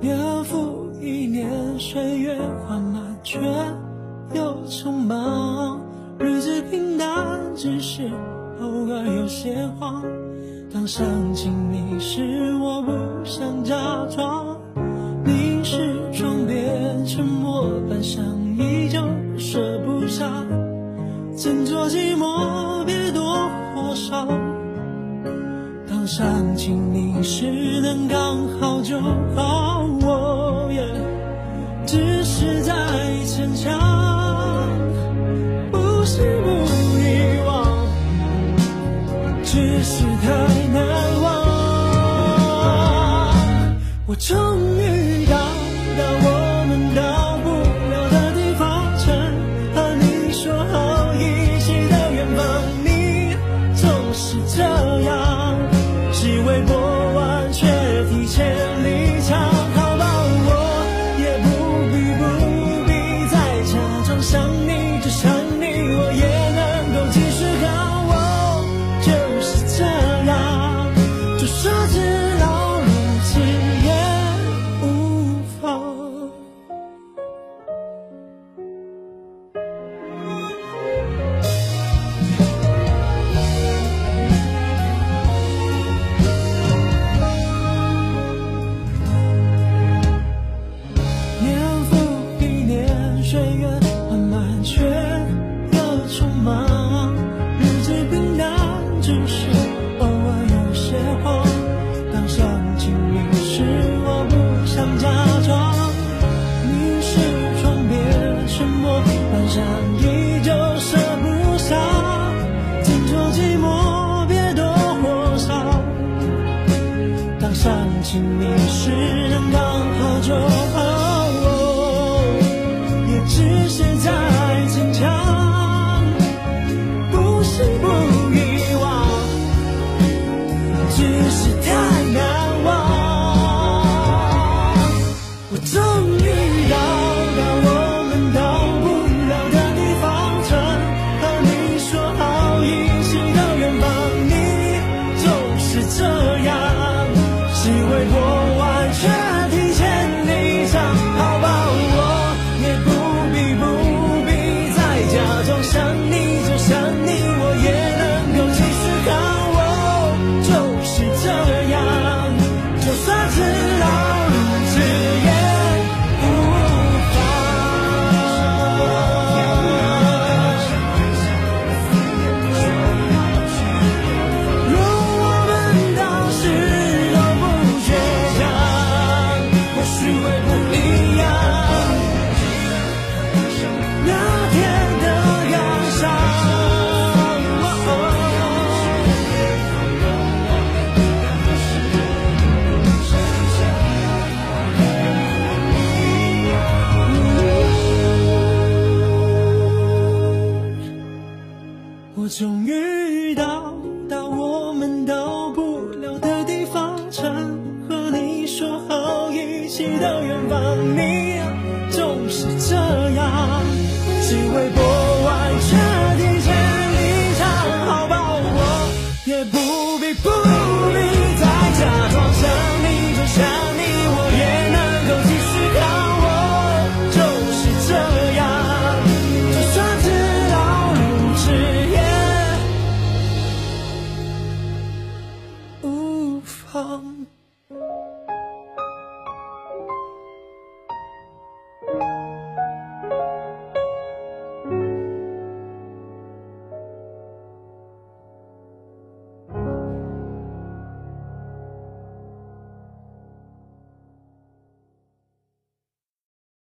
年复一年，岁月缓慢却又匆忙，日子平淡，只是偶尔有些慌。当想起你时，我不想假装，凝视窗边，沉默半晌，依旧说不上。斟酌寂寞，别多或少。当想起你时，能刚好就好。终于到达我们到不了的地方，曾和你说好一起的远方，你总是这样，只为过完却提前离。依旧舍不下。斟酌寂寞，别多或少。当想起你时，能刚好就好。也只是在逞强，不是不遗忘，只是太难忘。我终于如我们当时都不倔强终于